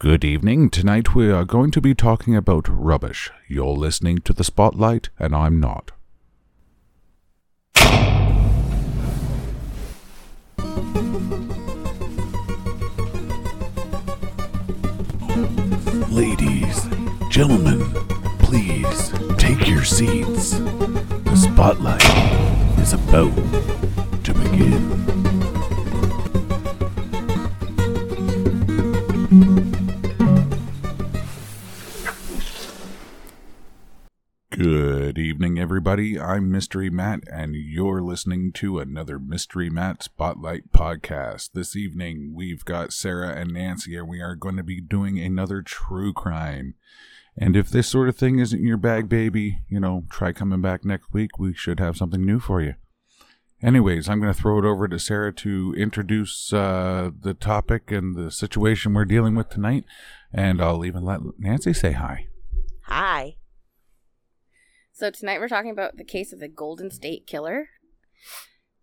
Good evening. Tonight we are going to be talking about rubbish. You're listening to the Spotlight, and I'm not. Ladies, gentlemen, please take your seats. The Spotlight is about to begin. Evening, everybody. I'm Mystery Matt, and you're listening to another Mystery Matt Spotlight podcast. This evening, we've got Sarah and Nancy, and we are going to be doing another true crime. And if this sort of thing isn't your bag, baby, you know, try coming back next week. We should have something new for you. Anyways, I'm going to throw it over to Sarah to introduce uh, the topic and the situation we're dealing with tonight, and I'll even let Nancy say hi. Hi. So tonight we're talking about the case of the Golden State Killer.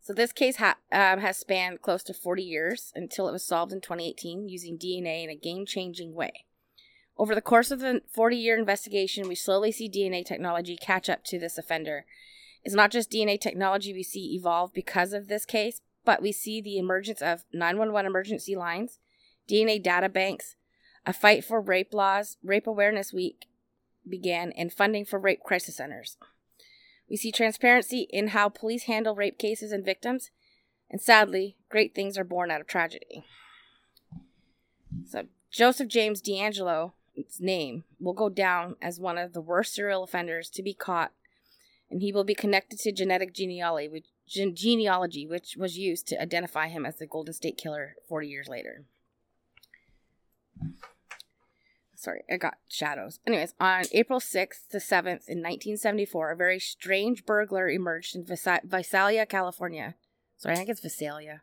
So this case ha- um, has spanned close to 40 years until it was solved in 2018 using DNA in a game-changing way. Over the course of the 40-year investigation, we slowly see DNA technology catch up to this offender. It's not just DNA technology we see evolve because of this case, but we see the emergence of 911 emergency lines, DNA data banks, a fight for rape laws, Rape Awareness Week, began and funding for rape crisis centers. We see transparency in how police handle rape cases and victims, and sadly, great things are born out of tragedy. So, Joseph James DeAngelo, its name, will go down as one of the worst serial offenders to be caught, and he will be connected to genetic genealogy, which, gene- genealogy, which was used to identify him as the Golden State Killer 40 years later. Sorry, I got shadows. Anyways, on April 6th to 7th in 1974, a very strange burglar emerged in Visa- Visalia, California. Sorry, I think it's Visalia.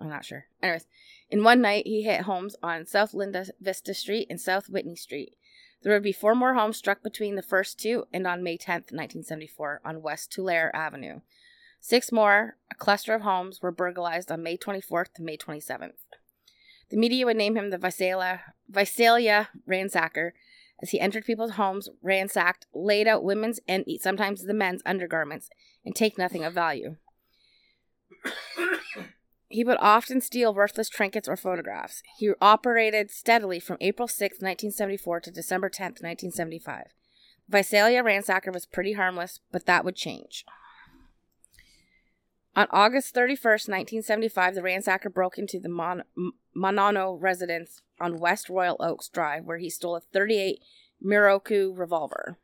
I'm not sure. Anyways, in one night, he hit homes on South Linda Vista Street and South Whitney Street. There would be four more homes struck between the first two and on May 10th, 1974, on West Tulare Avenue. Six more, a cluster of homes, were burglarized on May 24th to May 27th. The media would name him the Visalia, Visalia ransacker as he entered people's homes, ransacked, laid out women's and sometimes the men's undergarments, and take nothing of value. he would often steal worthless trinkets or photographs. He operated steadily from April 6, 1974 to December 10, 1975. Visalia ransacker was pretty harmless, but that would change. On August 31st, 1975, the ransacker broke into the Mon- M- Monono residence on West Royal Oaks Drive, where he stole a 38 Miroku revolver.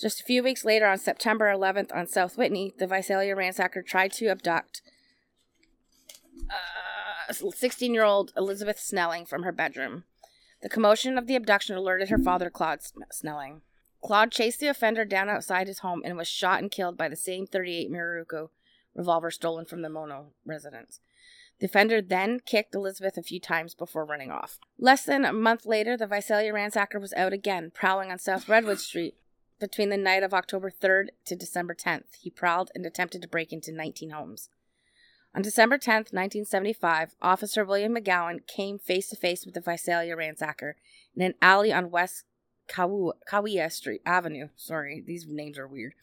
Just a few weeks later, on September 11th, on South Whitney, the Visalia ransacker tried to abduct uh, 16 year old Elizabeth Snelling from her bedroom. The commotion of the abduction alerted her father, Claude Snelling. Claude chased the offender down outside his home and was shot and killed by the same 38 Miroku revolver stolen from the Mono residence. The offender then kicked Elizabeth a few times before running off. Less than a month later, the Visalia ransacker was out again, prowling on South Redwood Street. Between the night of October 3rd to December 10th, he prowled and attempted to break into 19 homes. On December 10th, 1975, Officer William McGowan came face to face with the Visalia ransacker in an alley on West Kaweah Street Avenue. Sorry, these names are weird.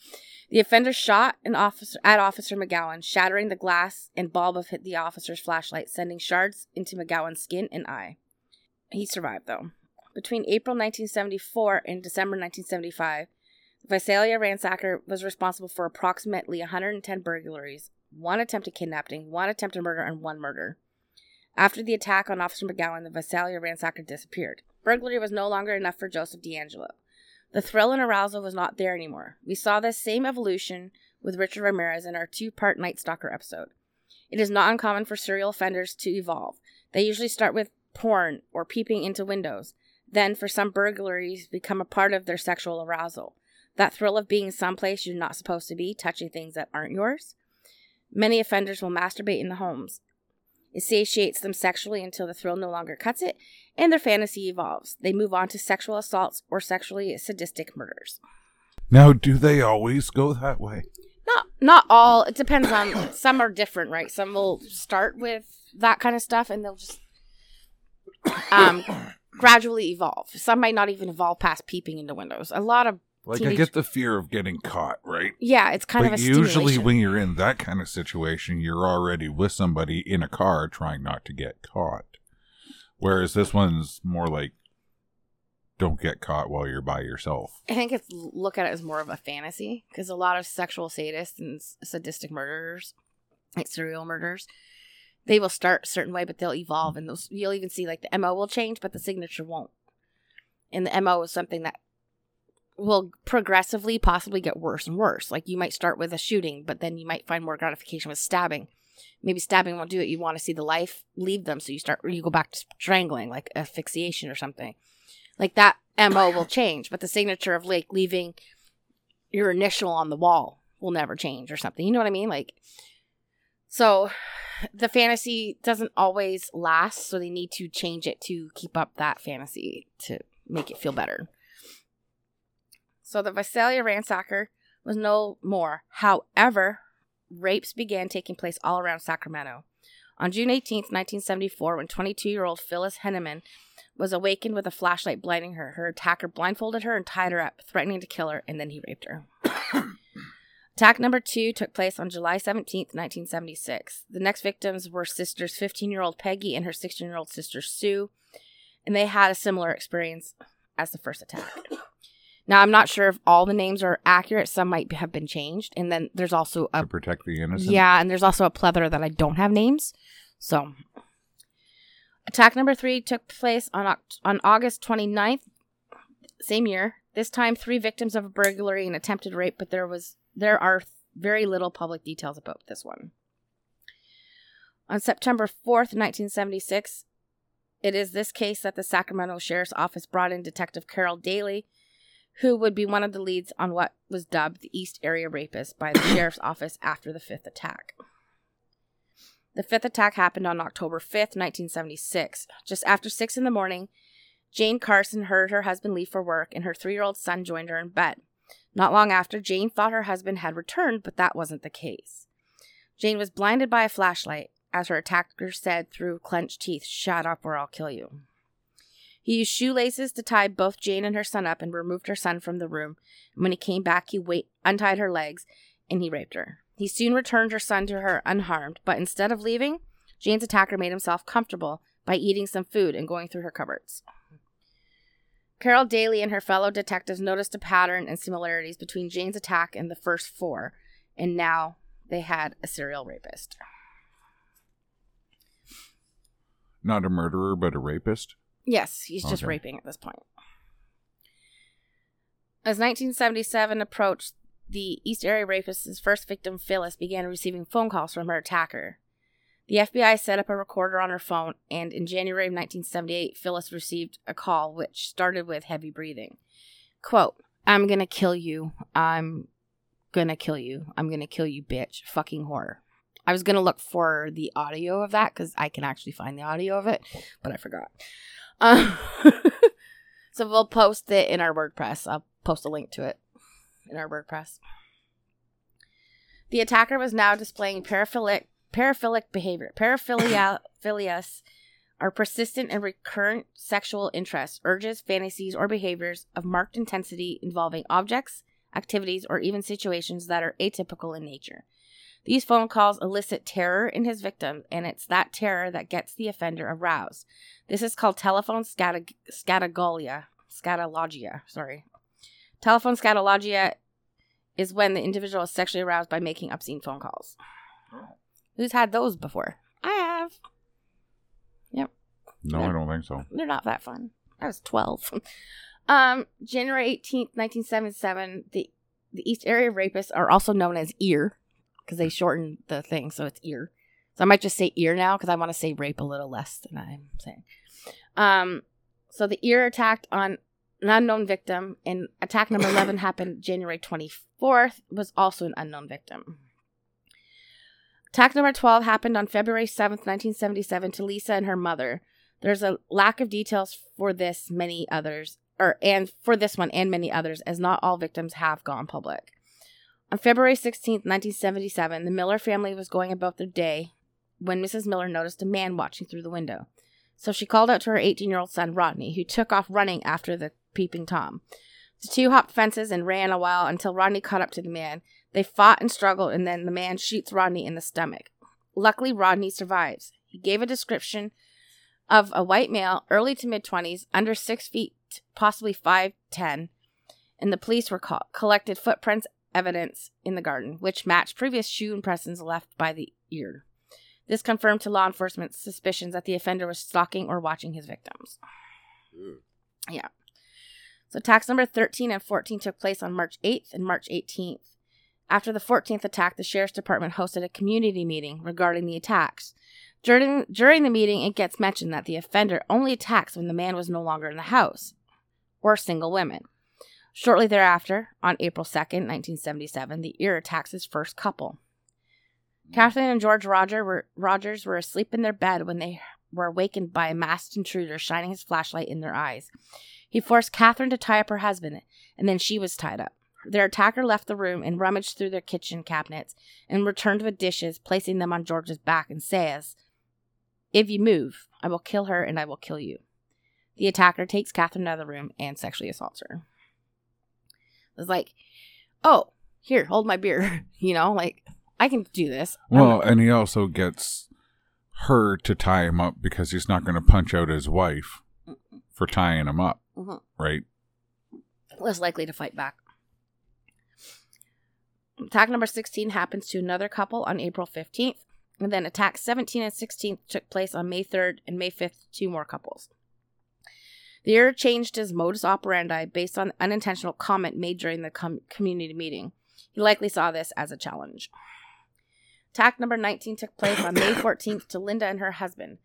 The offender shot an officer at Officer McGowan, shattering the glass and bulb of hit the officer's flashlight, sending shards into McGowan's skin and eye. He survived though. Between April 1974 and December 1975, the Visalia ransacker was responsible for approximately 110 burglaries, one attempted kidnapping, one attempted murder, and one murder. After the attack on Officer McGowan, the Visalia ransacker disappeared. Burglary was no longer enough for Joseph DeAngelo. The thrill and arousal was not there anymore. We saw this same evolution with Richard Ramirez in our two part Night Stalker episode. It is not uncommon for serial offenders to evolve. They usually start with porn or peeping into windows, then, for some burglaries, become a part of their sexual arousal. That thrill of being someplace you're not supposed to be, touching things that aren't yours. Many offenders will masturbate in the homes. It satiates them sexually until the thrill no longer cuts it, and their fantasy evolves. They move on to sexual assaults or sexually sadistic murders. Now, do they always go that way? Not not all. It depends on some are different, right? Some will start with that kind of stuff and they'll just um, gradually evolve. Some might not even evolve past peeping into windows. A lot of Like I get the fear of getting caught, right? yeah, it's kind but of a usually when you're in that kind of situation, you're already with somebody in a car trying not to get caught. Whereas this one's more like don't get caught while you're by yourself. I think it's look at it as more of a fantasy because a lot of sexual sadists and sadistic murderers, like serial murderers, they will start a certain way, but they'll evolve, and those you'll even see like the mo will change, but the signature won't. And the mo is something that will progressively possibly get worse and worse. Like you might start with a shooting, but then you might find more gratification with stabbing. Maybe stabbing won't do it. You want to see the life leave them, so you start you go back to strangling, like asphyxiation or something. Like that mo will change but the signature of like leaving your initial on the wall will never change or something. You know what i mean? Like so the fantasy doesn't always last so they need to change it to keep up that fantasy to make it feel better. So the visalia ransacker was no more. However rapes began taking place all around sacramento on june 18th 1974 when 22-year-old phyllis henneman was awakened with a flashlight blinding her. Her attacker blindfolded her and tied her up, threatening to kill her, and then he raped her. Attack number two took place on July 17th, 1976. The next victims were sisters 15 year old Peggy and her 16 year old sister Sue, and they had a similar experience as the first attack. Now, I'm not sure if all the names are accurate. Some might have been changed. And then there's also a to protect the innocent. yeah, and there's also a plethora that I don't have names. So, attack number three took place on on August 29th, same year. This time, three victims of a burglary and attempted rape, but there was there are very little public details about this one. On September 4th, 1976, it is this case that the Sacramento Sheriff's Office brought in Detective Carol Daly, who would be one of the leads on what was dubbed the East Area Rapist by the Sheriff's Office after the fifth attack. The fifth attack happened on October 5th, 1976. Just after 6 in the morning, Jane Carson heard her husband leave for work and her three year old son joined her in bed. Not long after, Jane thought her husband had returned, but that wasn't the case. Jane was blinded by a flashlight as her attacker said through clenched teeth, Shut up or I'll kill you. He used shoelaces to tie both Jane and her son up and removed her son from the room. And when he came back, he wait- untied her legs and he raped her. He soon returned her son to her unharmed, but instead of leaving, Jane's attacker made himself comfortable by eating some food and going through her cupboards. Carol Daly and her fellow detectives noticed a pattern and similarities between Jane's attack and the first four, and now they had a serial rapist. Not a murderer, but a rapist. Yes, he's just Okay. raping at this point. As 1977 approached, the East Area rapist's first victim, Phyllis, began receiving phone calls from her attacker. The FBI set up a recorder on her phone, and in January of 1978, Phyllis received a call which started with heavy breathing. Quote, I'm gonna kill you. I'm gonna kill you. I'm gonna kill you, bitch. Fucking whore. I was gonna look for the audio of that because I can actually find the audio of it, but I forgot. Um, so we'll post it in our WordPress. I'll post a link to it in our WordPress. The attacker was now displaying paraphilic paraphilic behavior. Paraphilia philias are persistent and recurrent sexual interests, urges, fantasies, or behaviors of marked intensity involving objects, activities, or even situations that are atypical in nature. These phone calls elicit terror in his victim, and it's that terror that gets the offender aroused. This is called telephone scatag- scatologia. Scatologia, sorry. Telephone scatologia is when the individual is sexually aroused by making obscene phone calls. Who's had those before? I have. Yep. No, I don't think so. They're not that fun. I was 12. um, January 18th, 1977, the, the East Area rapists are also known as EAR because they shortened the thing, so it's EAR. So I might just say EAR now because I want to say rape a little less than I'm saying. Um, so the EAR attacked on an unknown victim, and attack number 11 happened January 24th, was also an unknown victim. Attack number 12 happened on February 7th, 1977, to Lisa and her mother. There's a lack of details for this, many others, or and for this one and many others, as not all victims have gone public. On February 16th, 1977, the Miller family was going about their day when Mrs. Miller noticed a man watching through the window. So she called out to her 18 year old son, Rodney, who took off running after the peeping Tom. The two hopped fences and ran a while until Rodney caught up to the man. They fought and struggled, and then the man shoots Rodney in the stomach. Luckily, Rodney survives. He gave a description of a white male, early to mid 20s, under 6 feet, possibly 5'10, and the police were called, collected footprints evidence in the garden, which matched previous shoe impressions left by the ear. This confirmed to law enforcement's suspicions that the offender was stalking or watching his victims. Yeah. So attacks number 13 and 14 took place on March 8th and March 18th. After the 14th attack, the sheriff's department hosted a community meeting regarding the attacks. During, during the meeting, it gets mentioned that the offender only attacks when the man was no longer in the house or single women. Shortly thereafter, on April 2nd, 1977, the ear attacks his first couple. Mm. Kathleen and George Roger were, Rogers were asleep in their bed when they were awakened by a masked intruder shining his flashlight in their eyes. He forced Catherine to tie up her husband, and then she was tied up. Their attacker left the room and rummaged through their kitchen cabinets and returned with dishes, placing them on George's back, and says, If you move, I will kill her and I will kill you. The attacker takes Catherine out of the room and sexually assaults her. It's like, oh, here, hold my beer. you know, like, I can do this. Well, and he also gets her to tie him up because he's not going to punch out his wife for tying him up, Mhm. right? less likely to fight back. Attack number 16 happens to another couple on April 15th, and then attacks 17 and 16 took place on May 3rd and May 5th, two more couples. The ear changed his modus operandi based on unintentional comment made during the com- community meeting. He likely saw this as a challenge. Attack number 19 took place on May 14th to Linda and her husband.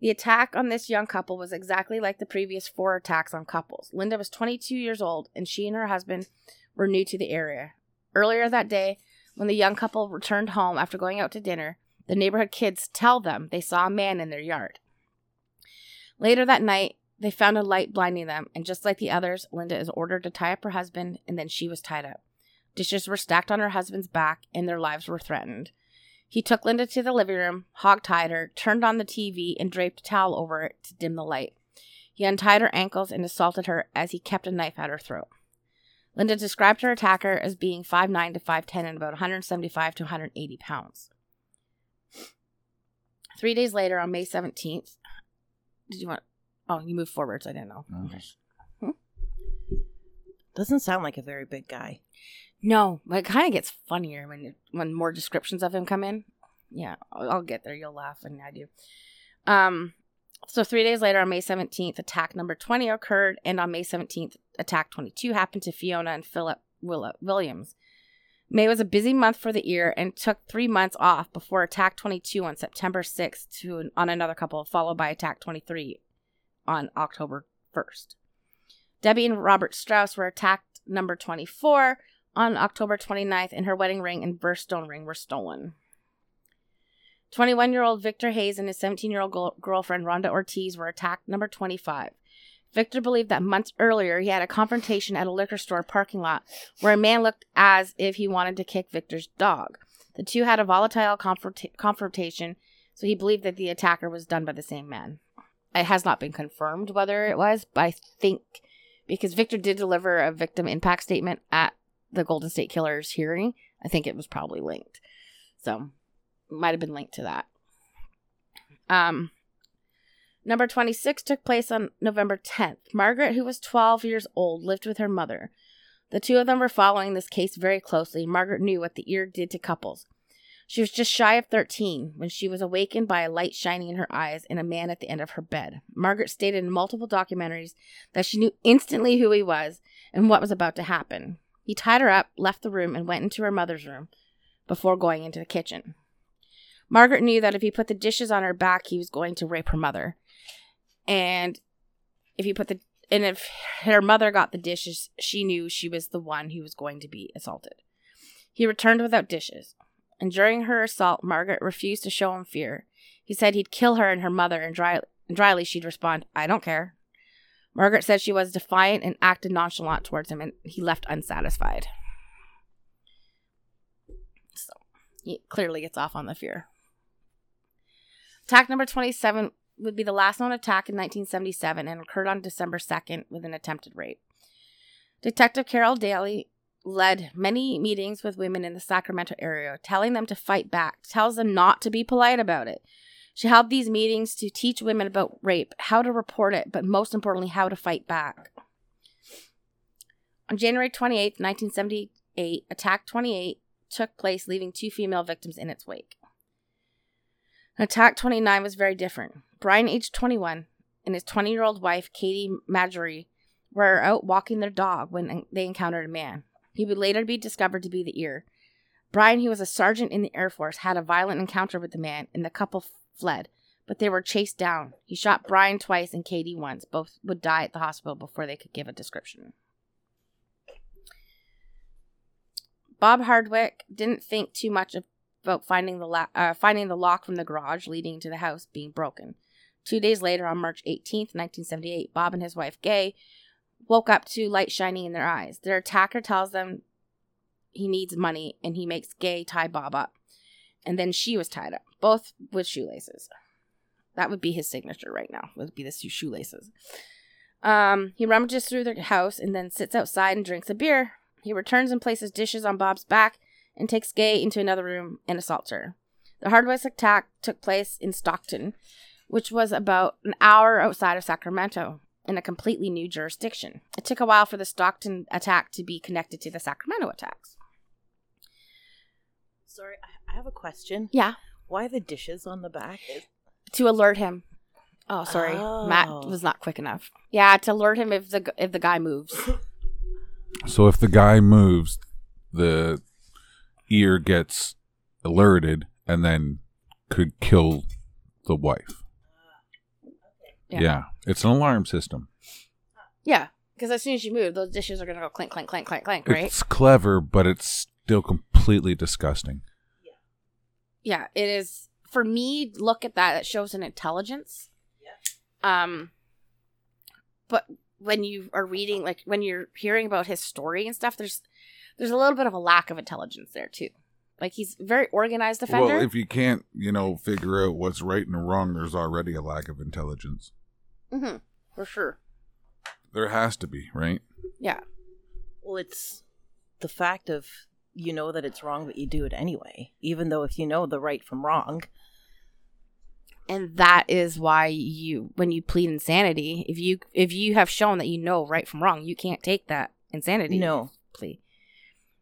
The attack on this young couple was exactly like the previous four attacks on couples. Linda was 22 years old, and she and her husband were new to the area. Earlier that day, when the young couple returned home after going out to dinner, the neighborhood kids tell them they saw a man in their yard. Later that night, they found a light blinding them, and just like the others, Linda is ordered to tie up her husband, and then she was tied up. Dishes were stacked on her husband's back, and their lives were threatened. He took Linda to the living room, hog-tied her, turned on the TV, and draped a towel over it to dim the light. He untied her ankles and assaulted her as he kept a knife at her throat. Linda described her attacker as being 5'9 to 5'10 and about 175 to 180 pounds. Three days later, on May 17th, did you want? Oh, you move forwards. I didn't know. Mhm. Doesn't sound like a very big guy. No, but it kind of gets funnier when when more descriptions of him come in. Yeah, I'll, I'll get there. You'll laugh, and I do. Um, so three days later, on May seventeenth, attack number twenty occurred, and on May seventeenth, attack twenty two happened to Fiona and Philip Willa- Williams. May was a busy month for the ear and took three months off before attack twenty two on September sixth to on another couple, followed by attack twenty three on October first. Debbie and Robert Strauss were attacked number 24 on October 29th, and her wedding ring and birthstone ring were stolen. 21 year old Victor Hayes and his 17 year old girlfriend Rhonda Ortiz were attacked number 25. Victor believed that months earlier he had a confrontation at a liquor store parking lot where a man looked as if he wanted to kick Victor's dog. The two had a volatile confronta- confrontation, so he believed that the attacker was done by the same man. It has not been confirmed whether it was, but I think because Victor did deliver a victim impact statement at the Golden State Killers hearing, I think it was probably linked. So, might have been linked to that. Um, number 26 took place on November 10th. Margaret, who was 12 years old, lived with her mother. The two of them were following this case very closely. Margaret knew what the ear did to couples. She was just shy of 13 when she was awakened by a light shining in her eyes and a man at the end of her bed. Margaret stated in multiple documentaries that she knew instantly who he was and what was about to happen. He tied her up, left the room, and went into her mother's room before going into the kitchen. Margaret knew that if he put the dishes on her back, he was going to rape her mother. And if he put the and if her mother got the dishes, she knew she was the one who was going to be assaulted. He returned without dishes and during her assault, Margaret refused to show him fear. He said he'd kill her and her mother, and dry, dryly she'd respond, I don't care. Margaret said she was defiant and acted nonchalant towards him, and he left unsatisfied. So, he clearly gets off on the fear. Attack number 27 would be the last known attack in 1977 and occurred on December 2nd with an attempted rape. Detective Carol Daly led many meetings with women in the Sacramento area, telling them to fight back, tells them not to be polite about it. She held these meetings to teach women about rape, how to report it, but most importantly, how to fight back. On January 28, 1978, Attack 28 took place, leaving two female victims in its wake. Attack 29 was very different. Brian, aged 21, and his 20 year old wife, Katie Maggiore, were out walking their dog when they encountered a man. He would later be discovered to be the ear. Brian, who was a sergeant in the Air Force, had a violent encounter with the man, and the couple fled, but they were chased down. He shot Brian twice and Katie once. Both would die at the hospital before they could give a description. Bob Hardwick didn't think too much about finding the la- uh, finding the lock from the garage leading to the house being broken. Two days later, on March 18th, 1978, Bob and his wife Gay woke up to light shining in their eyes. Their attacker tells them he needs money and he makes Gay tie Bob up. And then she was tied up, both with shoelaces. That would be his signature right now, would be the shoelaces. Um, he rummages through the house and then sits outside and drinks a beer. He returns and places dishes on Bob's back and takes Gay into another room and assaults her. The Hardwick attack took place in Stockton, which was about an hour outside of Sacramento in a completely new jurisdiction. It took a while for the Stockton attack to be connected to the Sacramento attacks. Sorry, I have a question. Yeah. Why the dishes on the back? To alert him. Oh, sorry. Oh. Matt was not quick enough. Yeah, to alert him if the if the guy moves. So if the guy moves, the ear gets alerted and then could kill the wife. Yeah. yeah. It's an alarm system. Yeah. Because as soon as you move, those dishes are going to go clink, clink, clink, clink, clink, right? It's clever, but it's still completely disgusting. Yeah. Yeah. It is. For me, look at that. It shows an intelligence. Yeah. Um, but when you are reading, like when you're hearing about his story and stuff, there's there's a little bit of a lack of intelligence there too. Like he's very organized offender. Well, if you can't, you know, figure out what's right and wrong, there's already a lack of intelligence. Mm-hmm. For sure. There has to be, right? Yeah. Well, it's the fact of you know that it's wrong, but you do it anyway, even though if you know the right from wrong. And that is why you, when you plead insanity, if you if you have shown that you know right from wrong, you can't take that insanity no plea.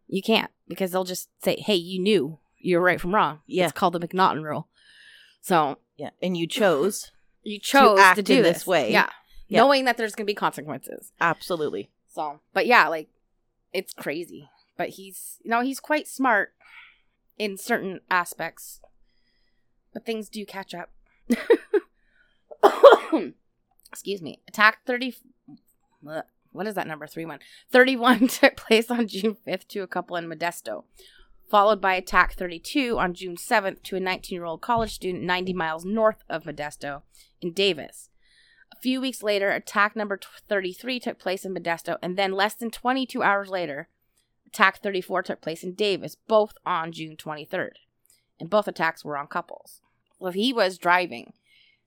You can't because they'll just say, "Hey, you knew you're right from wrong." Yeah, it's called the McNaughton rule. So yeah, and you chose you chose to, to do this. this way. Yeah. yeah. Knowing that there's going to be consequences. Absolutely. So, but yeah, like it's crazy. But he's, you know, he's quite smart in certain aspects. But things do catch up. Excuse me. Attack 30 what is that number? 31. 31 took place on June 5th to a couple in Modesto followed by Attack 32 on June 7th to a 19 year old college student 90 miles north of Modesto in Davis. A few weeks later, Attack number 33 took place in Modesto, and then less than 22 hours later, Attack 34 took place in Davis, both on June 23rd. And both attacks were on couples. Well, he was driving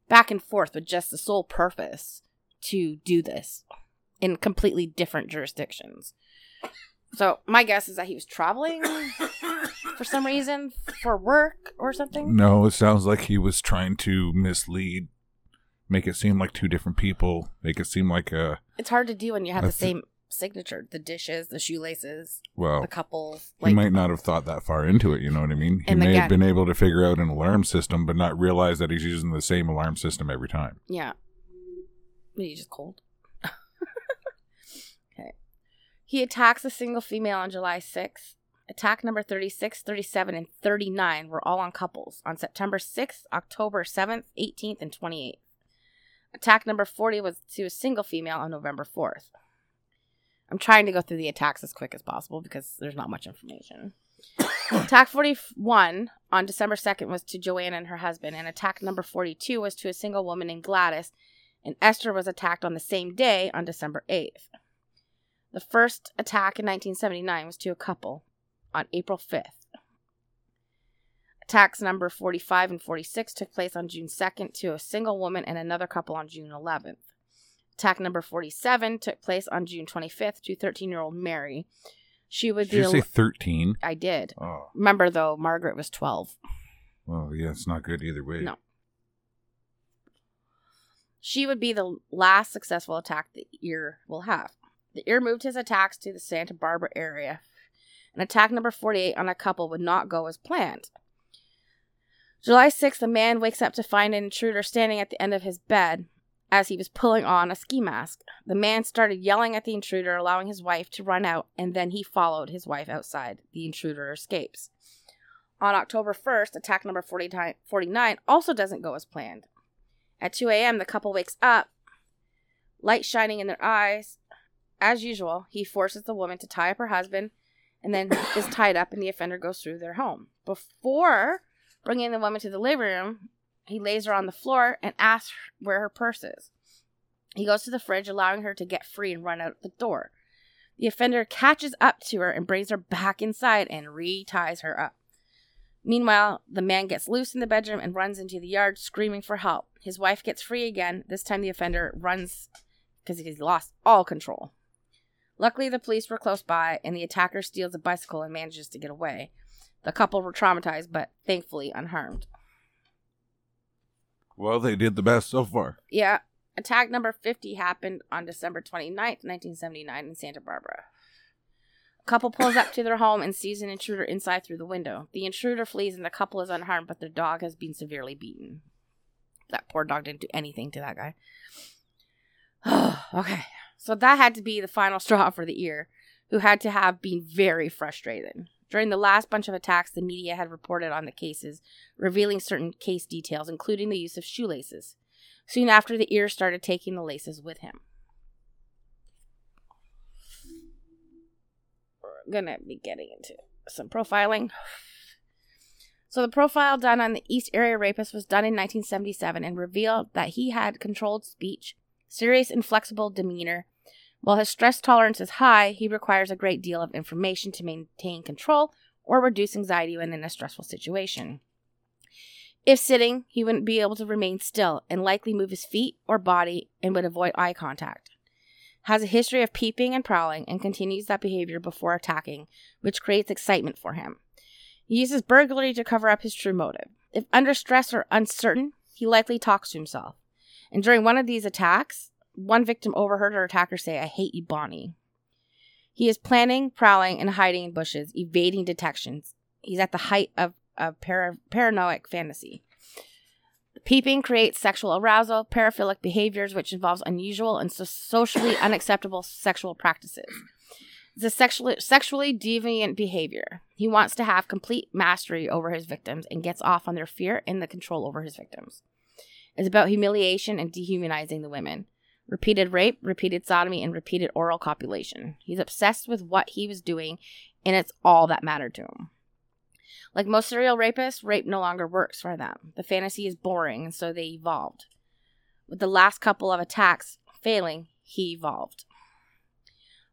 back and forth with just the sole purpose to do this in completely different jurisdictions. So my guess is that he was traveling for some reason for work or something. No, it sounds like he was trying to mislead, make it seem like two different people, make it seem like a. It's hard to do when you have the th- same signature: the dishes, the shoelaces, well, the couple. Like, he might not have thought that far into it. You know what I mean? He may again, have been able to figure out an alarm system, but not realize that he's using the same alarm system every time. Yeah. Are you just cold? He attacks a single female on July 6th. Attack number 36, 37, and 39 were all on couples on September 6th, October 7th, 18th, and 28th. Attack number 40 was to a single female on November 4th. I'm trying to go through the attacks as quick as possible because there's not much information. attack 41 on December 2nd was to Joanna and her husband, and attack number 42 was to a single woman named Gladys, and Esther was attacked on the same day on December 8th. The first attack in 1979 was to a couple on April 5th. Attacks number 45 and 46 took place on June 2nd to a single woman and another couple on June 11th. Attack number 47 took place on June 25th to 13 ear old Mary. She would Did be. you say 13? I did. Oh, Remember, though, Margaret was 12. well, yeah, it's not good either way. No. She would be the last successful attack the year will have. The ear moved his attacks to the Santa Barbara area. And attack number 48 on a couple would not go as planned. July 6th, a man wakes up to find an intruder standing at the end of his bed as he was pulling on a ski mask. The man started yelling at the intruder, allowing his wife to run out, and then he followed his wife outside. The intruder escapes. On October 1st, attack number 49 49 also doesn't go as planned. At 2 a.m., the couple wakes up, light shining in their eyes. As usual, he forces the woman to tie up her husband and then is tied up, and the offender goes through their home. Before bringing the woman to the living room, he lays her on the floor and asks where her purse is. He goes to the fridge, allowing her to get free and run out the door. The offender catches up to her and brings her back inside and reties her up. Meanwhile, the man gets loose in the bedroom and runs into the yard screaming for help. His wife gets free again. This time the offender runs because he's lost all control. Luckily, the police were close by and the attacker steals a bicycle and manages to get away. The couple were traumatized but thankfully unharmed. Well, they did the best so far. Yeah, attack number 50 happened on December 29th, 1979 in Santa Barbara. A couple pulls up to their home and sees an intruder inside through the window. The intruder flees and the couple is unharmed, but their dog has been severely beaten. That poor dog didn't do anything to that guy. okay, so that had to be the final straw for the ear, who had to have been very frustrated. During the last bunch of attacks, the media had reported on the cases, revealing certain case details, including the use of shoelaces. Soon after, the ear started taking the laces with him. We're gonna be getting into some profiling. So, the profile done on the East Area Rapist was done in 1977 and revealed that he had controlled speech, serious and flexible demeanor. While his stress tolerance is high, he requires a great deal of information to maintain control or reduce anxiety when in a stressful situation. If sitting, he wouldn't be able to remain still and likely move his feet or body and would avoid eye contact. Has a history of peeping and prowling and continues that behavior before attacking, which creates excitement for him. He uses burglary to cover up his true motive. If under stress or uncertain, he likely talks to himself. And during one of these attacks, one victim overheard her attacker say, I hate you, Bonnie. He is planning, prowling, and hiding in bushes, evading detections. He's at the height of, of para- paranoid fantasy. Peeping creates sexual arousal, paraphilic behaviors, which involves unusual and so- socially unacceptable sexual practices. It's a sexually, sexually deviant behavior. He wants to have complete mastery over his victims and gets off on their fear and the control over his victims. It's about humiliation and dehumanizing the women. Repeated rape, repeated sodomy, and repeated oral copulation. He's obsessed with what he was doing, and it's all that mattered to him. Like most serial rapists, rape no longer works for them. The fantasy is boring, and so they evolved. With the last couple of attacks failing, he evolved.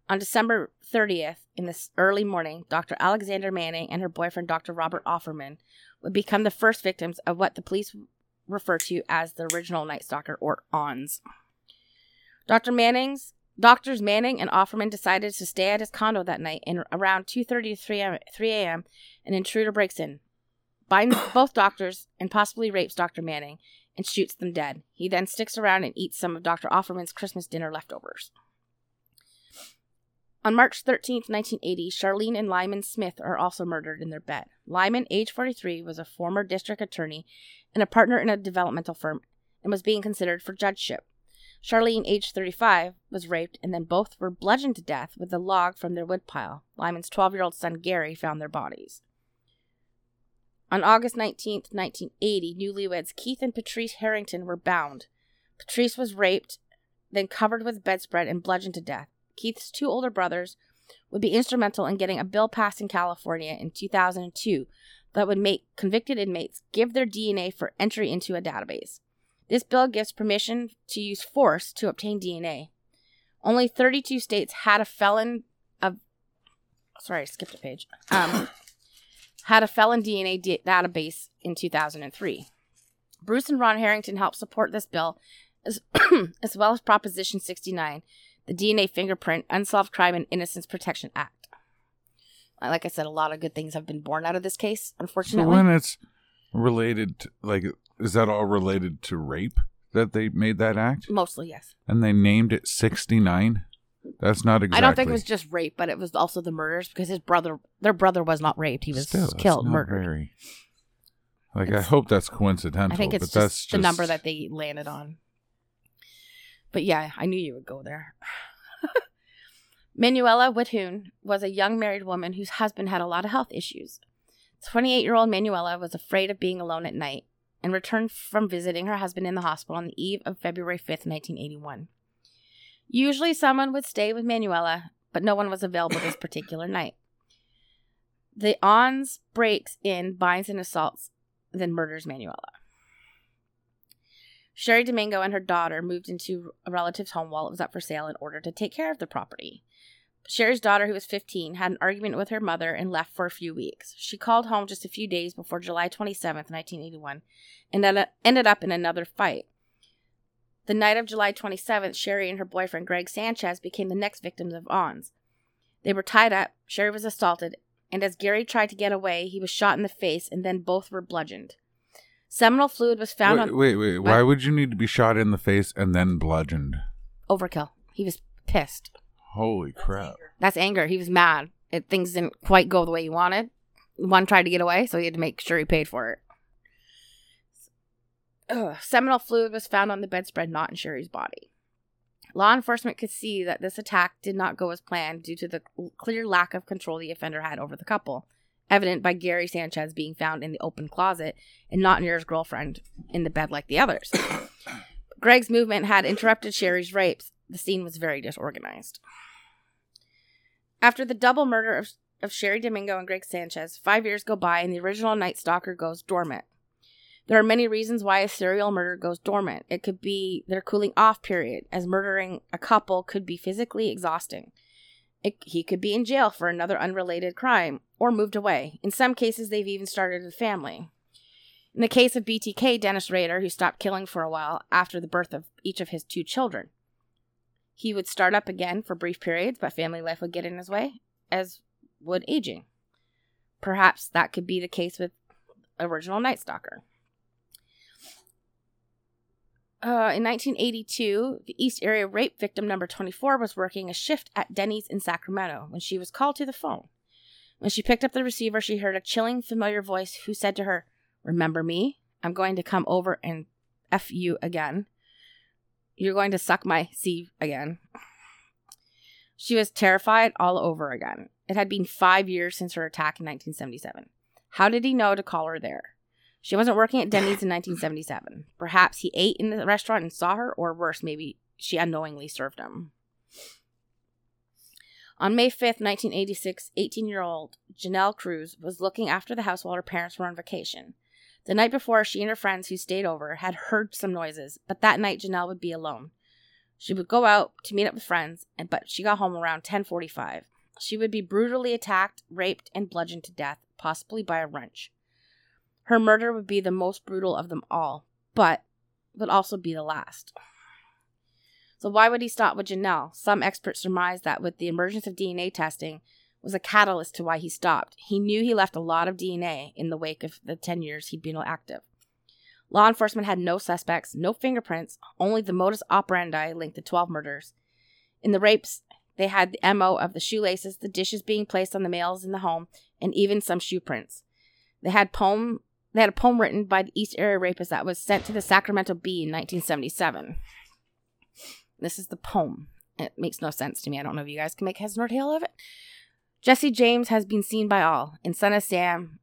On December 30th, in the early morning, Dr. Alexander Manning and her boyfriend, Dr. Robert Offerman, would become the first victims of what the police refer to as the original Night Stalker or ONS. Dr. Manning's Doctors Manning and Offerman decided to stay at his condo that night, and around 2:30 to 3 a.m., an intruder breaks in, binds both doctors, and possibly rapes Dr. Manning and shoots them dead. He then sticks around and eats some of Dr. Offerman's Christmas dinner leftovers. On March 13, 1980, Charlene and Lyman Smith are also murdered in their bed. Lyman, age 43, was a former district attorney and a partner in a developmental firm and was being considered for judgeship. Charlene, age 35, was raped, and then both were bludgeoned to death with a log from their woodpile. Lyman's 12 year old son Gary found their bodies. On August 19, 1980, newlyweds Keith and Patrice Harrington were bound. Patrice was raped, then covered with bedspread and bludgeoned to death. Keith's two older brothers would be instrumental in getting a bill passed in California in 2002 that would make convicted inmates give their DNA for entry into a database. This bill gives permission to use force to obtain DNA. Only 32 states had a felon of. Sorry, I skipped a page. Um, had a felon DNA d- database in 2003. Bruce and Ron Harrington helped support this bill, as, as well as Proposition 69, the DNA Fingerprint, Unsolved Crime, and Innocence Protection Act. Like I said, a lot of good things have been born out of this case, So unfortunately. when it's related, to, like, is that all related to rape that they made that act? Mostly, yes. And they named it 69? That's not exactly. I don't think it was just rape, but it was also the murders because his brother, their brother, was not raped; he was Still, killed, murdered. Very, like, I hope that's coincidental. I think it's just that's the number that they landed on. But yeah, I knew you would go there. Manuela Witthuhn was a young married woman whose husband had a lot of health issues. 28 year old Manuela was afraid of being alone at night and returned from visiting her husband in the hospital on the eve of February 5th, 1981. Usually someone would stay with Manuela, but no one was available this particular night. The Ons breaks in, binds, and assaults, then murders Manuela. Cheri Domingo and her daughter moved into a relative's home while it was up for sale in order to take care of the property. Cheri's daughter, who was 15, had an argument with her mother and left for a few weeks. She called home just a few days before July 27th, 1981, and uh, ended up in another fight. The night of July 27th, Cheri and her boyfriend Greg Sanchez became the next victims of Ons. They were tied up, Cheri was assaulted, and as Gary tried to get away, he was shot in the face and then both were bludgeoned. Seminal fluid was found wait, on wait, wait. What? Why would you need to be shot in the face and then bludgeoned? overkill. He was pissed. Holy crap! That's anger. He was mad. It, things didn't quite go the way he wanted. One tried to get away, so he had to make sure he paid for it. Ugh. Seminal fluid was found on the bedspread, not in Cheri's body. Law enforcement could see that this attack did not go as planned due to the clear lack of control the offender had over the couple, evident by Gary Sanchez being found in the open closet and not near his girlfriend in the bed like the others. Greg's movement had interrupted Cheri's rapes. The scene was very disorganized. After the double murder of, of Cheri Domingo and Greg Sanchez, five years go by and the original Night Stalker goes dormant. There are many reasons why a serial murder goes dormant. It could be their cooling off period, as murdering a couple could be physically exhausting. It, he could be in jail for another unrelated crime or moved away. In some cases, they've even started a family. In the case of BTK, Dennis Rader, who stopped killing for a while after the birth of each of his two children. He would start up again for brief periods, but family life would get in his way, as would aging. Perhaps that could be the case with original Night Stalker. Uh, in 1982, the East Area rape victim number 24 was working a shift at Denny's in Sacramento when she was called to the phone. When she picked up the receiver, she heard a chilling, familiar voice who said to her, Remember me? I'm going to come over and F you again. You're going to suck my C again. She was terrified all over again. It had been five years since her attack in 1977. How did he know to call her there? She wasn't working at Denny's in 1977. Perhaps he ate in the restaurant and saw her, or worse, maybe she unknowingly served him. On May 5th, 1986, 18 year old Janelle Cruz was looking after the house while her parents were on vacation. The night before, she and her friends who stayed over had heard some noises, but that night Janelle would be alone. She would go out to meet up with friends, and but she got home around 10:45. She would be brutally attacked, raped, and bludgeoned to death, possibly by a wrench. Her murder would be the most brutal of them all, but would also be the last. So why would he stop with Janelle? Some experts surmise that with the emergence of DNA testing was a catalyst to why he stopped. He knew he left a lot of DNA in the wake of the 10 years he'd been active. Law enforcement had no suspects, no fingerprints, only the modus operandi linked the 12 murders. In the rapes, they had the MO of the shoelaces, the dishes being placed on the males in the home, and even some shoe prints. They had poem they had a poem written by the East Area rapist that was sent to the Sacramento Bee in 1977. This is the poem. It makes no sense to me. I don't know if you guys can make heads nor tail of it. Jesse James has been seen by all, and Son of Sam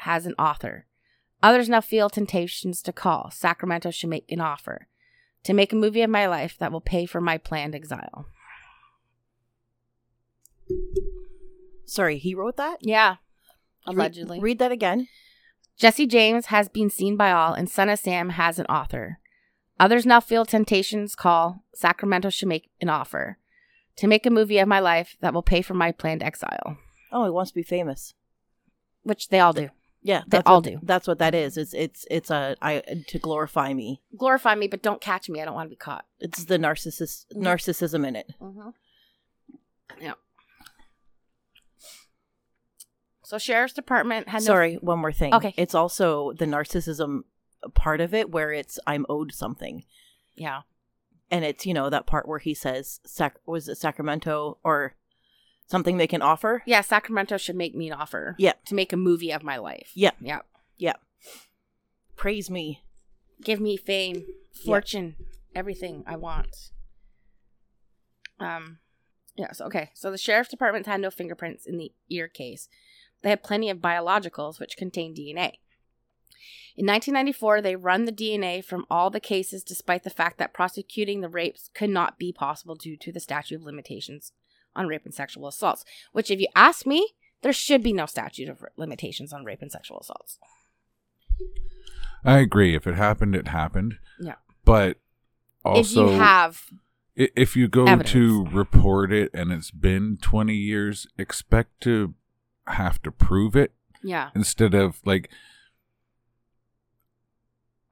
has an author. Others now feel temptations to call. Sacramento should make an offer to make a movie of my life that will pay for my planned exile. Sorry, he wrote that? Yeah, allegedly. read that again. Jesse James has been seen by all, and Son of Sam has an author. Others now feel temptations call. Sacramento should make an offer to make a movie of my life that will pay for my planned exile. Oh, he wants to be famous. which they all do. Yeah, They all what, do. That's what that is. It's it's it's a I to glorify me. Glorify me, but don't catch me. I don't want to be caught. It's the narcissist narcissism in it. Mm-hmm. Yeah. So sheriff's department had no Sorry, one more thing. Okay. It's also the narcissism part of it where it's I'm owed something. yeah. And it's, you know, that part where he says sac- was it Sacramento or something they can offer? Yeah, Sacramento should make me an offer. Yeah. To make a movie of my life. Yeah. Yeah. Yeah. Praise me. Give me fame, fortune, everything I want. Um yes, okay. So the sheriff's department had no fingerprints in the ear case. They had plenty of biologicals which contained DNA. In 1994, they run the DNA from all the cases despite the fact that prosecuting the rapes could not be possible due to the statute of limitations on rape and sexual assaults, which if you ask me, there should be no statute of limitations on rape and sexual assaults. I agree. If it happened, it happened. Yeah. But also, if you have if you go evidence. to report it and it's been 20 years, expect to have to prove it yeah, instead of like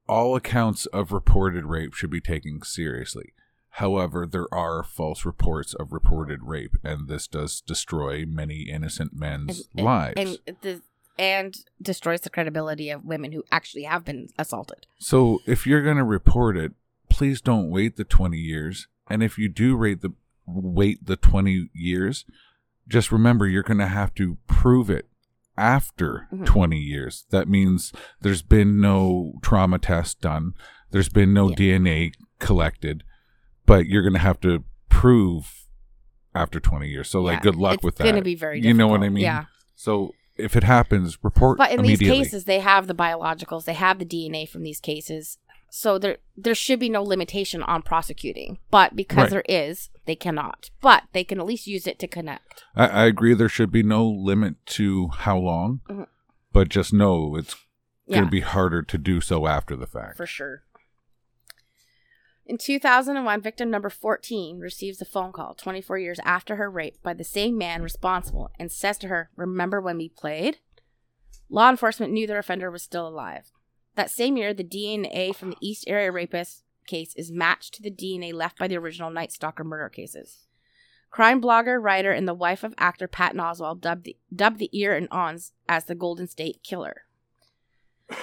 all accounts of reported rape should be taken seriously. However, there are false reports of reported rape, and this does destroy many innocent men's and, lives. and the and destroys the credibility of women who actually have been assaulted. So if you're going to report it, please don't wait the 20 years. And if you do rate the wait the 20 years, just remember you're going to have to prove it after Mhm. 20 years. That means there's been no trauma test done, there's been no Yeah. DNA collected, but you're going to have to prove after 20 years. So like good luck it's with that. It's Going to be very. You know what I difficult. mean? Yeah, So if it happens, report but in these cases, they have the biologicals, they have the DNA from these cases, so there there should be no limitation on prosecuting. But because Right. there is, they cannot. But they can at least use it to connect. I, I agree there should be no limit to how long, Mhm. but just know it's going to be harder to do so after the fact. for sure. In 2001, victim number 14 receives a phone call 24 years after her rape by the same man responsible and says to her, Remember when we played? Law enforcement knew their offender was still alive. That same year, the DNA from the East Area Rapist case is matched to the DNA left by the original Night Stalker murder cases. Crime blogger, writer, and the wife of actor Patton Oswalt dubbed the, dubbed the ear and ons as the Golden State Killer.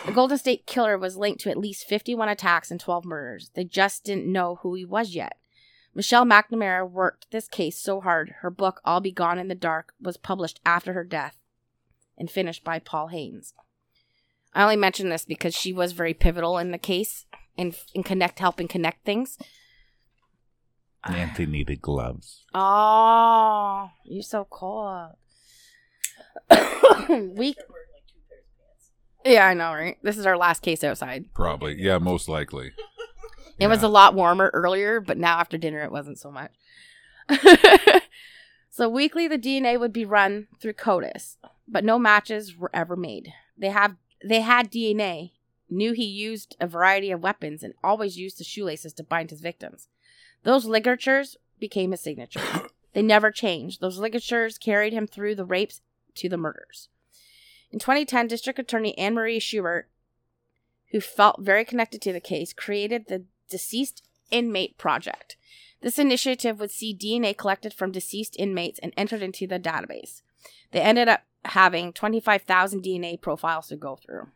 The Golden State Killer was linked to at least 51 attacks and 12 murders. They just didn't know who he was yet. Michelle McNamara worked this case so hard, her book, I'll Be Gone in the Dark, was published after her death and finished by Paul Haynes. I only mention this because she was very pivotal in the case and in connect helping connect things. Nancy needed gloves. Oh, you're so cold. we Yeah, I know, right? This is our last case outside. Probably. Yeah, most likely. It was a lot warmer earlier, but now after dinner it wasn't so much. so weekly the DNA would be run through CODIS, but no matches were ever made. They have they had DNA, knew he used a variety of weapons and always used the shoelaces to bind his victims. Those ligatures became his signature. they never changed. Those ligatures carried him through the rapes to the murders. In 2010, District Attorney Anne Marie Schubert, who felt very connected to the case, created the Deceased Inmate Project. This initiative would see DNA collected from deceased inmates and entered into the database. They ended up having 25,000 DNA profiles to go through.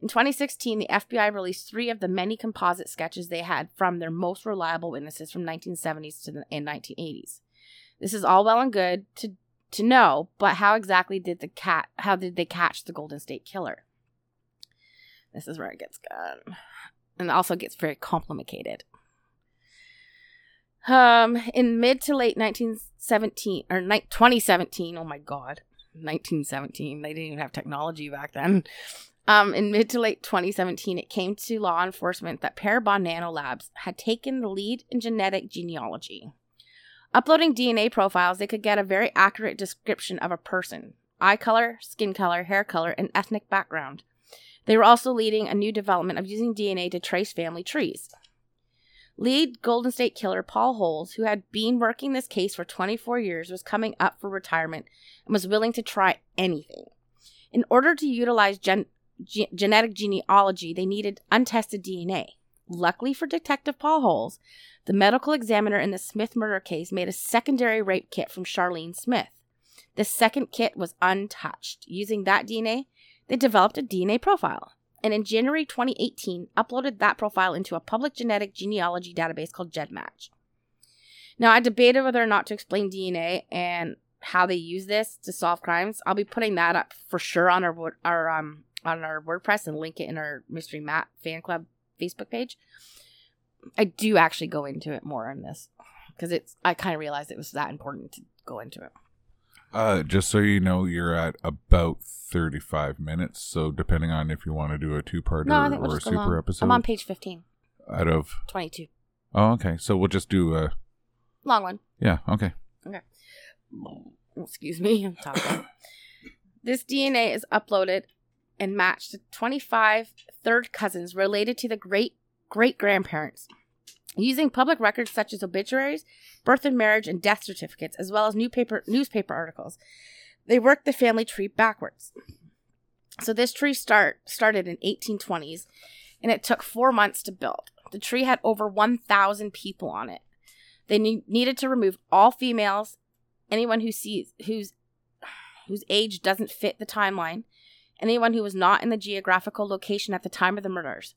In 2016, the FBI released three of the many composite sketches they had from their most reliable witnesses from 1970s to the and 1980s. This is all well and good to to know, but how exactly did the cat how did they catch the Golden State Killer? This is where it gets good. And also gets very complicated. Um, in mid to late 1917 or ni- 2017, oh my god, 1917. They didn't even have technology back then. Um, in mid to late 2017, it came to law enforcement that Parabon Nanolabs had taken the lead in genetic genealogy. Uploading DNA profiles, they could get a very accurate description of a person eye color, skin color, hair color, and ethnic background. They were also leading a new development of using DNA to trace family trees. Lead Golden State Killer Paul Holes, who had been working this case for 24 years, was coming up for retirement and was willing to try anything. In order to utilize gen- ge- genetic genealogy, they needed untested DNA. Luckily for Detective Paul Holes, the medical examiner in the Smith murder case made a secondary rape kit from Charlene Smith. The second kit was untouched. Using that DNA, they developed a DNA profile. And in January 2018, uploaded that profile into a public genetic genealogy database called GEDmatch. Now, I debated whether or not to explain DNA and how they use this to solve crimes. I'll be putting that up for sure on our our um on our WordPress and link it in our Mystery Matt fan club Facebook page. I do actually go into it more on this because it's I kind of realized it was that important to go into it. Uh, just so you know, you're at about 35 minutes. So depending on if you want to do a two-parter No, I think we'll or a just go super long. episode, I'm on page 15, out of 22. oh, okay. So we'll just do a Long one. yeah, okay. Okay. Excuse me, I'm talking. this DNA is uploaded and matched to 25 third cousins related to the great great grandparents. Using public records such as obituaries, birth and marriage, and death certificates, as well as newspaper newspaper articles, they worked the family tree backwards. So this tree start started in 1820s, and it took four months to build. The tree had over 1,000 people on it. They ne- needed to remove all females, anyone who sees whose whose age doesn't fit the timeline, anyone who was not in the geographical location at the time of the murders.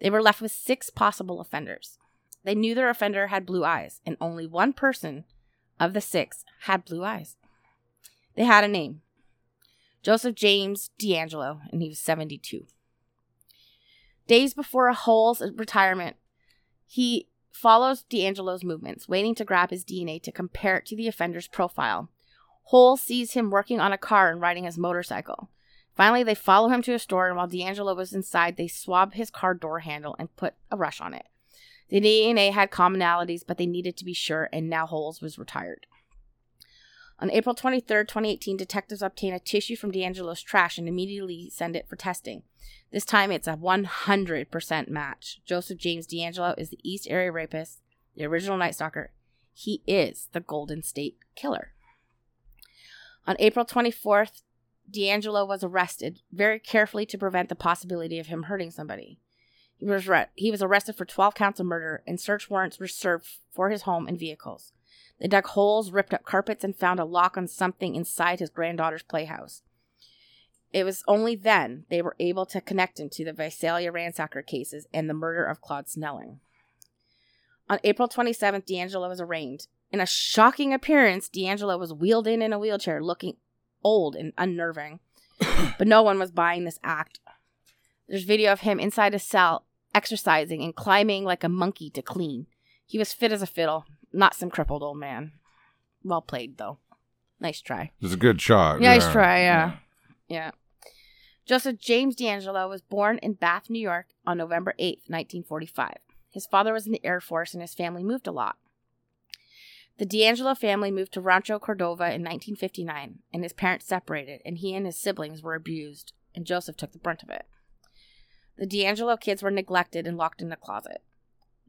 They were left with six possible offenders. They knew their offender had blue eyes, and only one person of the six had blue eyes. They had a name Joseph James DeAngelo, and he was 72. Days before Hole's retirement, he follows DeAngelo's movements, waiting to grab his DNA to compare it to the offender's profile. Hole sees him working on a car and riding his motorcycle. Finally, they follow him to a store, and while DeAngelo was inside, they swab his car door handle and put a rush on it. The DNA had commonalities, but they needed to be sure, and now Holes was retired. On April 23, 2018, detectives obtain a tissue from DeAngelo's trash and immediately send it for testing. This time it's a 100% match. Joseph James DeAngelo is the East Area rapist, the original Night Stalker. He is the Golden State Killer. On April 24th, DeAngelo was arrested very carefully to prevent the possibility of him hurting somebody. He was, re- he was arrested for 12 counts of murder, and search warrants were served for his home and vehicles. They dug holes, ripped up carpets, and found a lock on something inside his granddaughter's playhouse. It was only then they were able to connect him to the Visalia ransacker cases and the murder of Claude Snelling. On April 27th, DeAngelo was arraigned. In a shocking appearance, DeAngelo was wheeled in in a wheelchair, looking old and unnerving. but no one was buying this act. There's video of him inside a cell, exercising and climbing like a monkey to clean. He was fit as a fiddle, not some crippled old man. Well played, though. Nice try. It was a good shot. Nice try, yeah. Yeah. Joseph James DeAngelo was born in Bath, New York on November 8th, 1945. His father was in the Air Force and his family moved a lot. The DeAngelo family moved to Rancho Cordova in 1959, and his parents separated, and he and his siblings were abused, and Joseph took the brunt of it. The DeAngelo kids were neglected and locked in a closet.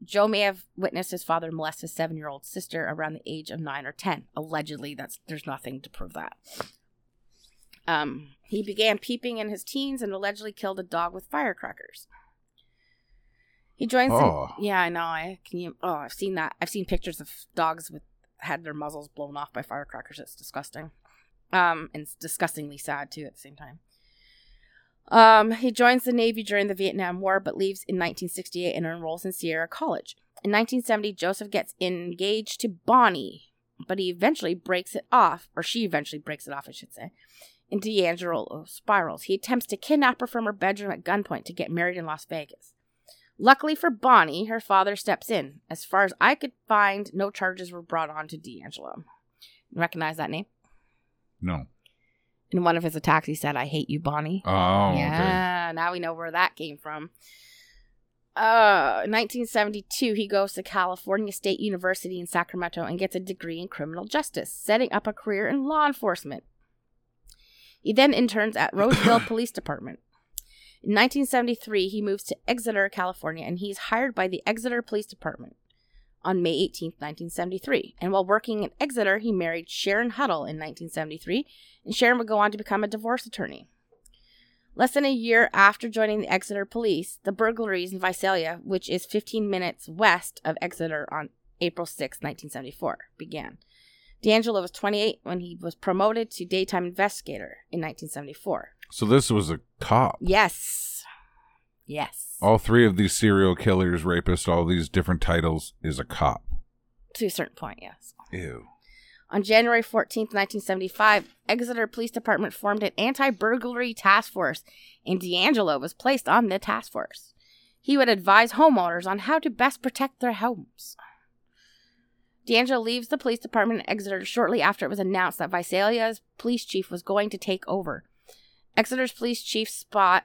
Joe may have witnessed his father molest his seven year old sister around the age of nine or ten. Allegedly, that's there's nothing to prove that. Um, he began peeping in his teens and allegedly killed a dog with firecrackers. He joins. the- Oh. yeah, I know. I can you. Oh, I've seen that. I've seen pictures of dogs with had their muzzles blown off by firecrackers. It's disgusting. Um, and it's disgustingly sad too at the same time. Um, he joins the Navy during the Vietnam War, but leaves in 1968 and enrolls in Sierra College. In 1970, Joseph gets engaged to Bonnie, but he eventually breaks it off, or she eventually breaks it off, I should say, into DeAngelo spirals. He attempts to kidnap her from her bedroom at gunpoint to get married in Las Vegas. Luckily for Bonnie, her father steps in. As far as I could find, no charges were brought on to DeAngelo. Recognize that name? No. In one of his attacks, he said, I hate you, Bonnie. Oh, okay. yeah, now we know where that came from. Uh, 1972, he goes to California State University in Sacramento and gets a degree in criminal justice, setting up a career in law enforcement. He then interns at Roseville Police Department. In 1973, he moves to Exeter, California, and he is hired by the Exeter Police Department on May 18, 1973. And while working in Exeter, he married Sharon Huddle in 1973, and Sharon would go on to become a divorce attorney. Less than a year after joining the Exeter police, the burglaries in Visalia, which is 15 minutes west of Exeter on April 6, 1974, began. DeAngelo was 28 when he was promoted to daytime investigator in 1974. So this was a cop. Yes. Yes. All three of these serial killers, rapists, all these different titles is a cop. To a certain point, yes. Ew. On January 14th, 1975, Exeter Police Department formed an anti burglary task force, and DeAngelo was placed on the task force. He would advise homeowners on how to best protect their homes. DeAngelo leaves the police department in Exeter shortly after it was announced that Visalia's police chief was going to take over. Exeter's police chief spot,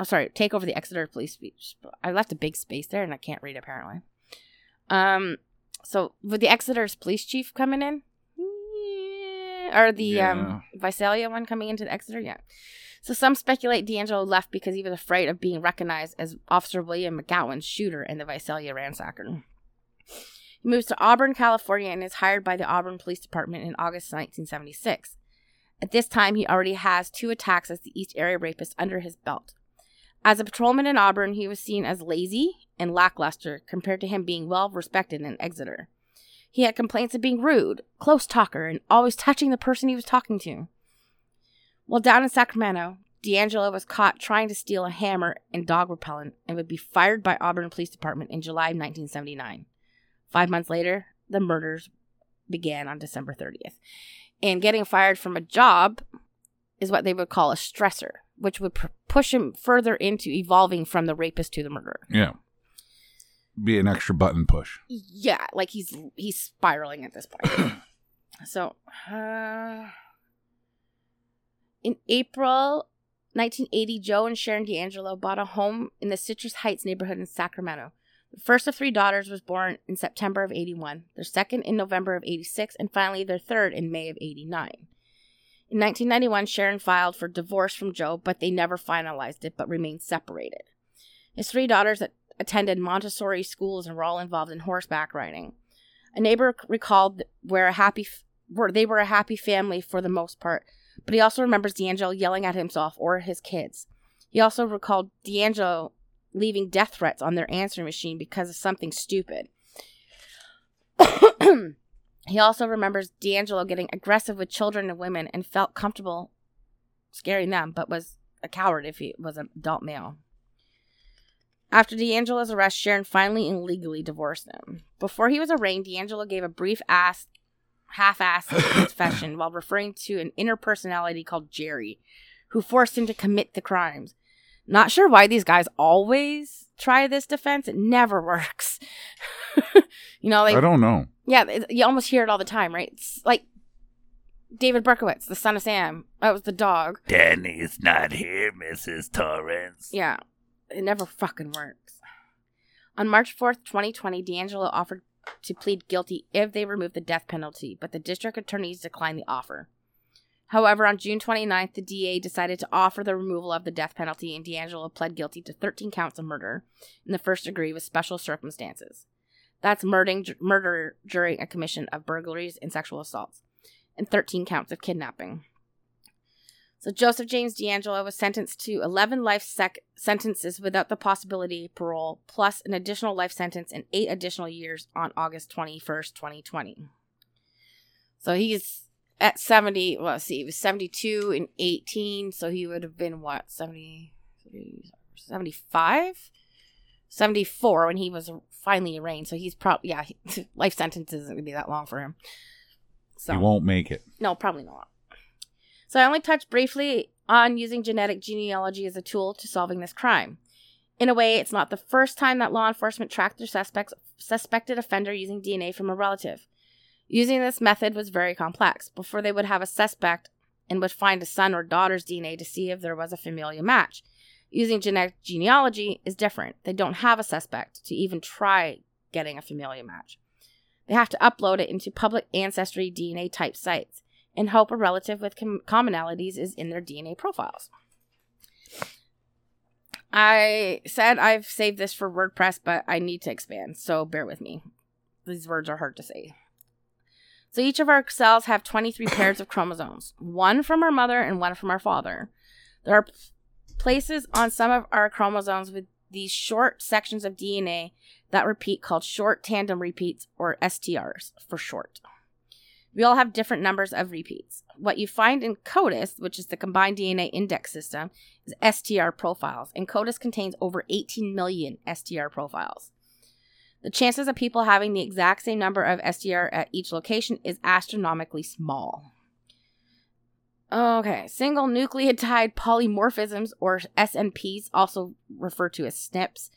oh sorry, take over the Exeter police. I left a big space there, and I can't read apparently. Um, so with the Exeter's police chief coming in, yeah, or the um Visalia one coming into the Exeter, yeah. So some speculate DeAngelo left because he was afraid of being recognized as Officer William McGowen's shooter in the Visalia ransacker. He moves to Auburn, California, and is hired by the Auburn Police Department in August 1976. At this time, he already has two attacks as the East Area Rapist under his belt. As a patrolman in Auburn, he was seen as lazy and lackluster compared to him being well respected in Exeter. He had complaints of being rude, close talker, and always touching the person he was talking to. While down in Sacramento, DeAngelo was caught trying to steal a hammer and dog repellent and would be fired by Auburn Police Department in July 1979. Five months later, the murders began on December 30th. And getting fired from a job is what they would call a stressor, which would pr- push him further into evolving from the rapist to the murderer. Yeah. Be an extra button push. Yeah, like he's he's spiraling at this point. so, uh, in April 1980, Joe and Sharon DeAngelo bought a home in the Citrus Heights neighborhood in Sacramento. The first of three daughters was born in September of 81, their second in November of 86, and finally their third in May of 89. In 1991, Sharon filed for divorce from Joe, but they never finalized it but remained separated. His three daughters attended Montessori schools and were all involved in horseback riding. A neighbor recalled where a happy where they were a happy family for the most part, but he also remembers DeAngelo yelling at himself or his kids. He also recalled DeAngelo leaving death threats on their answering machine because of something stupid. he also remembers DeAngelo getting aggressive with children and women and felt comfortable scaring them, but was a coward if he was an adult male. After DeAngelo's arrest, Sharon finally and legally divorced him. Before he was arraigned, DeAngelo gave a brief ass, half-assed confession while referring to an inner personality called Jerry, who forced him to commit the crimes. Not sure why these guys always try this defense. It never works. you know, like I don't know. Yeah, it, you almost hear it all the time, right? It's like David Berkowitz, the son of Sam. That was the dog. Danny's not here, Mrs. Torrance. Yeah, it never fucking works. On March 4th, 2020, DeAngelo offered to plead guilty if they remove the death penalty, but the district attorneys declined the offer. However, on June 29th, the DA decided to offer the removal of the death penalty, and DeAngelo pled guilty to 13 counts of murder in the first degree with special circumstances. That's murdering, murder during a commission of burglaries and sexual assaults, and 13 counts of kidnapping. So Joseph James DeAngelo was sentenced to 11 life sec- sentences without the possibility of parole, plus an additional life sentence and eight additional years on August 21st, 2020. So he's at 70, well, see, he was 72 and 18, so he would have been what, 70, 75? 74 when he was finally arraigned. So he's probably, yeah, life sentence isn't going to be that long for him. So, he won't make it. No, probably not. So I only touched briefly on using genetic genealogy as a tool to solving this crime. In a way, it's not the first time that law enforcement tracked their suspects, suspected offender using DNA from a relative. Using this method was very complex. Before they would have a suspect and would find a son or daughter's DNA to see if there was a familial match. Using genetic genealogy is different. They don't have a suspect to even try getting a familial match. They have to upload it into public ancestry DNA type sites and hope a relative with com- commonalities is in their DNA profiles. I said I've saved this for WordPress, but I need to expand, so bear with me. These words are hard to say. So each of our cells have 23 pairs of chromosomes, one from our mother and one from our father. There are places on some of our chromosomes with these short sections of DNA that repeat called short tandem repeats or STRs for short. We all have different numbers of repeats. What you find in CODIS, which is the combined DNA index system, is STR profiles, and CODIS contains over 18 million STR profiles. The chances of people having the exact same number of STR at each location is astronomically small. Okay, single nucleotide polymorphisms, or SNPs, also referred to as SNPs,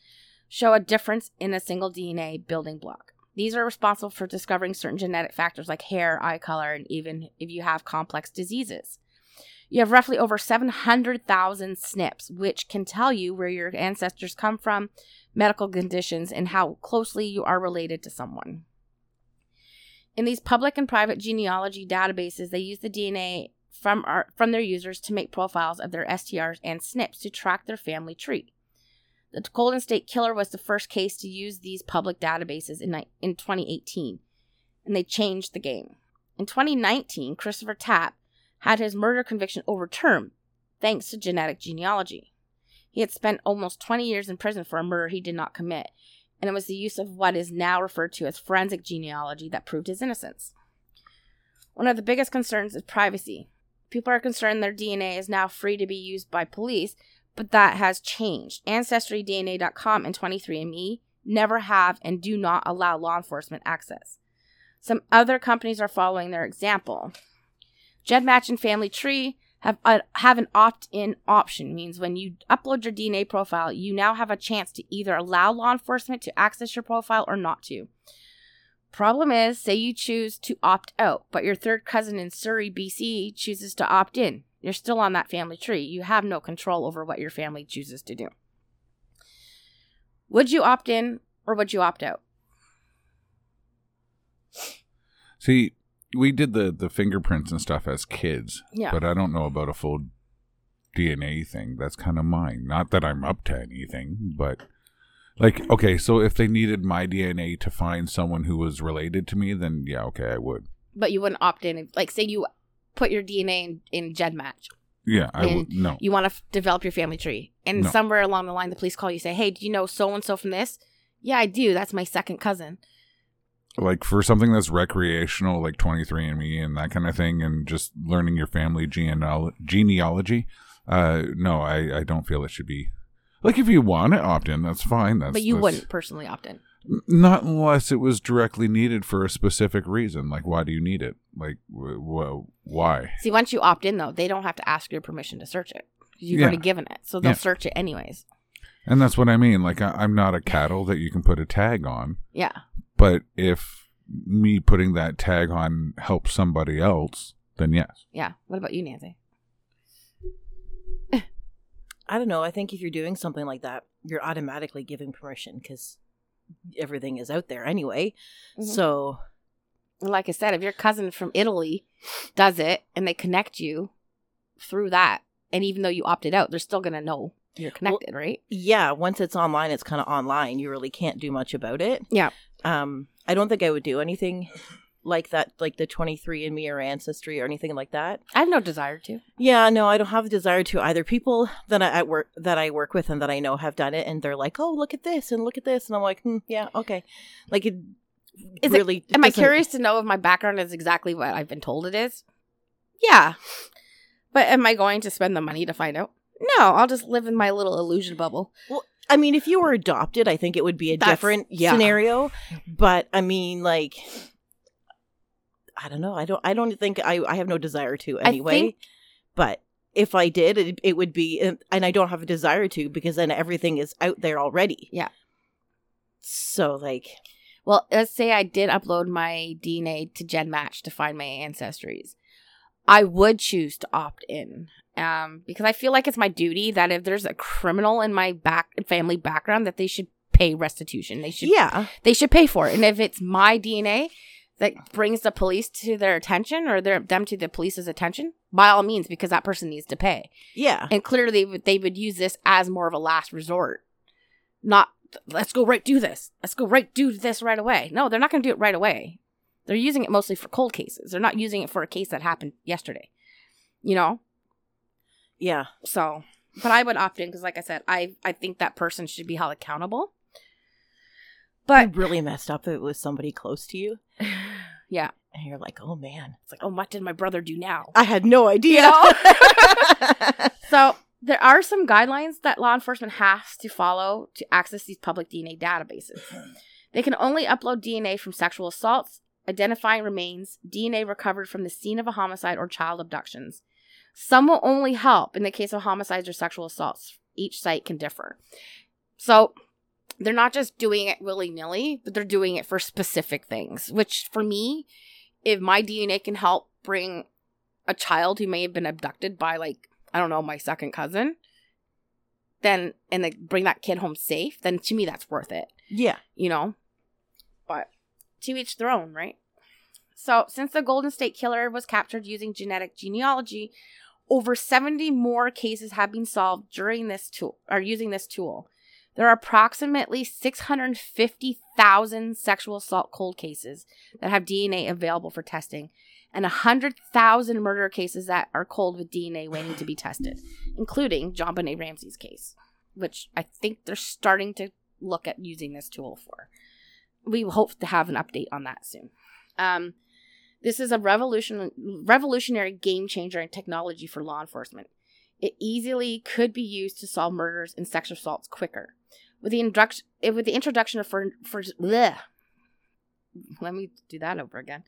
show a difference in a single DNA building block. These are responsible for discovering certain genetic factors like hair, eye color, and even if you have complex diseases. You have roughly over 700,000 SNPs, which can tell you where your ancestors come from, medical conditions, and how closely you are related to someone. In these public and private genealogy databases, they use the DNA from, our, from their users to make profiles of their STRs and SNPs to track their family tree. The Golden State Killer was the first case to use these public databases in, in 2018, and they changed the game. In 2019, Christopher Tapp had his murder conviction overturned thanks to genetic genealogy. He had spent almost 20 years in prison for a murder he did not commit, and it was the use of what is now referred to as forensic genealogy that proved his innocence. One of the biggest concerns is privacy. People are concerned their DNA is now free to be used by police, but that has changed. AncestryDNA.com and 23andMe never have and do not allow law enforcement access. Some other companies are following their example. GEDmatch and Family Tree have a, have an opt-in option means when you upload your DNA profile, you now have a chance to either allow law enforcement to access your profile or not to. Problem is, say you choose to opt out, but your third cousin in Surrey, BC chooses to opt in. You're still on that family tree. You have no control over what your family chooses to do. Would you opt in or would you opt out? See, we did the the fingerprints and stuff as kids, Yeah. but I don't know about a full DNA thing. That's kind of mine. Not that I'm up to anything, but like, okay, so if they needed my DNA to find someone who was related to me, then yeah, okay, I would. But you wouldn't opt in. Like, say you put your DNA in, in GEDmatch. Yeah, I would. No, You want to f- develop your family tree. And No. somewhere along the line, the police call you say, hey, do you know so and so from this? Yeah, I do. That's my second cousin. like for something that's recreational, like 23andMe and that kind of thing, and just learning your family genealo- genealogy. Uh, no, I I don't feel it should be. Like if you want to opt in, that's fine. That's but you that's- wouldn't personally opt in. Not unless it was directly needed for a specific reason. Like, why do you need it? Like, wh- wh- why? See, once you opt in, though, they don't have to ask your permission to search it. You've Yeah. already given it. So they'll Yeah. search it anyways. And that's what I mean. Like, I, I'm not a cattle that you can put a tag on. Yeah. But if me putting that tag on helps somebody else, then yes. Yeah. What about you, Nancy? I don't know. I think if you're doing something like that, you're automatically giving permission because everything is out there anyway. Mhm. So Like I said, if your cousin from Italy does it and they connect you through that, and even though you opted out, they're still going to know you're connected, right? yeah, once it's online, it's kind of online. You really can't do much about it. Yeah. Um, I don't think I would do anything like that, like the 23andMe or Ancestry or anything like that. I have no desire to. Yeah, no, I don't have the desire to either. People that I at work that I work with and that I know have done it, and they're like, "Oh, look at this and look at this," and I'm like, hmm, "Yeah, okay." Like it Is it- really. Am I curious to know if my background is exactly what I've been told it is? Yeah. But am I going to spend the money to find out? No, I'll just live in my little illusion bubble. Well, I mean, if you were adopted, I think it would be a That's- different yeah. scenario. But I mean, like, I don't know. I don't. I don't think I. I have no desire to anyway. think- but if I did, it, it would be, and I don't have a desire to because then everything is out there already. Yeah. So like, Well, let's say I did upload my DNA to GenMatch to find my ancestries. I would choose to opt in um, because I feel like it's my duty that if there's a criminal in my back family background, that they should pay restitution. They should yeah, they should pay for it. And if it's my DNA that brings the police to their attention or their, them to the police's attention, by all means, because that person needs to pay. yeah, And clearly, they would, they would use this as more of a last resort, not let's go right do this. Let's go right do this right away. No, they're not going to do it right away. They're using it mostly for cold cases. They're not using it for a case that happened yesterday. You know, yeah. so but I would opt in because, like I said, I I think that person should be held accountable. But But really messed up if it was somebody close to you, yeah, and you're like, oh man, it's like, oh, what did my brother do now? I had no idea. know? So there are some guidelines that law enforcement has to follow to access these public DNA databases. They can only upload DNA from sexual assaults, identifying remains, DNA recovered from the scene of a homicide or child abductions. Some will only help in the case of homicides or sexual assaults. Each site can differ. So they're not just doing it willy nilly, but they're doing it for specific things, which for me, if my DNA can help bring a child who may have been abducted by like I don't know my second cousin, then and like bring that kid home safe, then to me that's worth it. yeah, You know, but to each their own, right? So since the Golden State Killer was captured using genetic genealogy, over 70 more cases have been solved during this tool or using this tool. There are approximately 650,000 sexual assault cold cases that have DNA available for testing and 100,000 murder cases that are cold with DNA waiting to be tested, including JonBenét Ramsey's case, which I think they're starting to look at using this tool for. We hope to have an update on that soon. Um, this is a revolution, revolutionary game changer in technology for law enforcement. It easily could be used to solve murders and sexual assaults quicker. With the introduction, eh, with the introduction of for bleh. let me do that over again.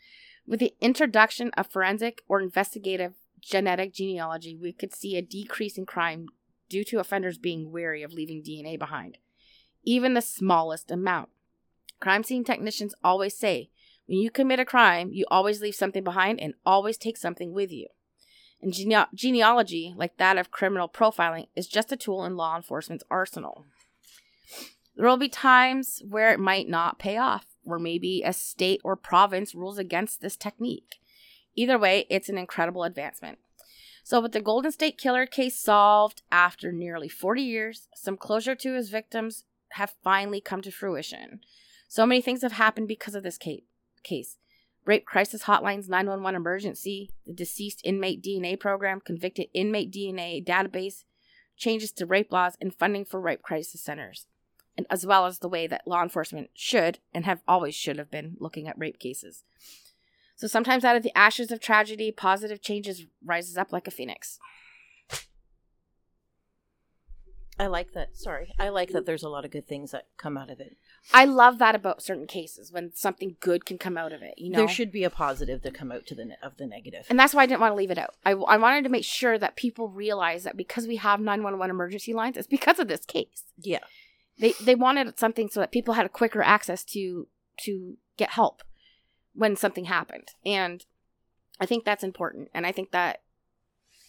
With the introduction of forensic or investigative genetic genealogy, we could see a decrease in crime due to offenders being wary of leaving DNA behind, even the smallest amount. Crime scene technicians always say when you commit a crime, you always leave something behind and always take something with you. And gene- genealogy, like that of criminal profiling, is just a tool in law enforcement's arsenal. There will be times where it might not pay off, where maybe a state or province rules against this technique. Either way, it's an incredible advancement. So, with the Golden State Killer case solved after nearly 40 years, some closure to his victims have finally come to fruition. So many things have happened because of this case. Rape Crisis Hotline's 911 emergency, the deceased inmate DNA program, convicted inmate DNA database, changes to rape laws, and funding for rape crisis centers, and as well as the way that law enforcement should and have always should have been looking at rape cases. So sometimes out of the ashes of tragedy, positive changes rises up like a phoenix. I like that. Sorry, I like that. There's a lot of good things that come out of it. I love that about certain cases when something good can come out of it. You know, There should be a positive to come out to the ne- of the. And that's why I didn't want to leave it out. I, I wanted to make sure that people realize that because we have 911 emergency lines, it's because of this case. yeah, They they wanted something so that people had a quicker access to to get help when something happened. And I think that's important. And I think that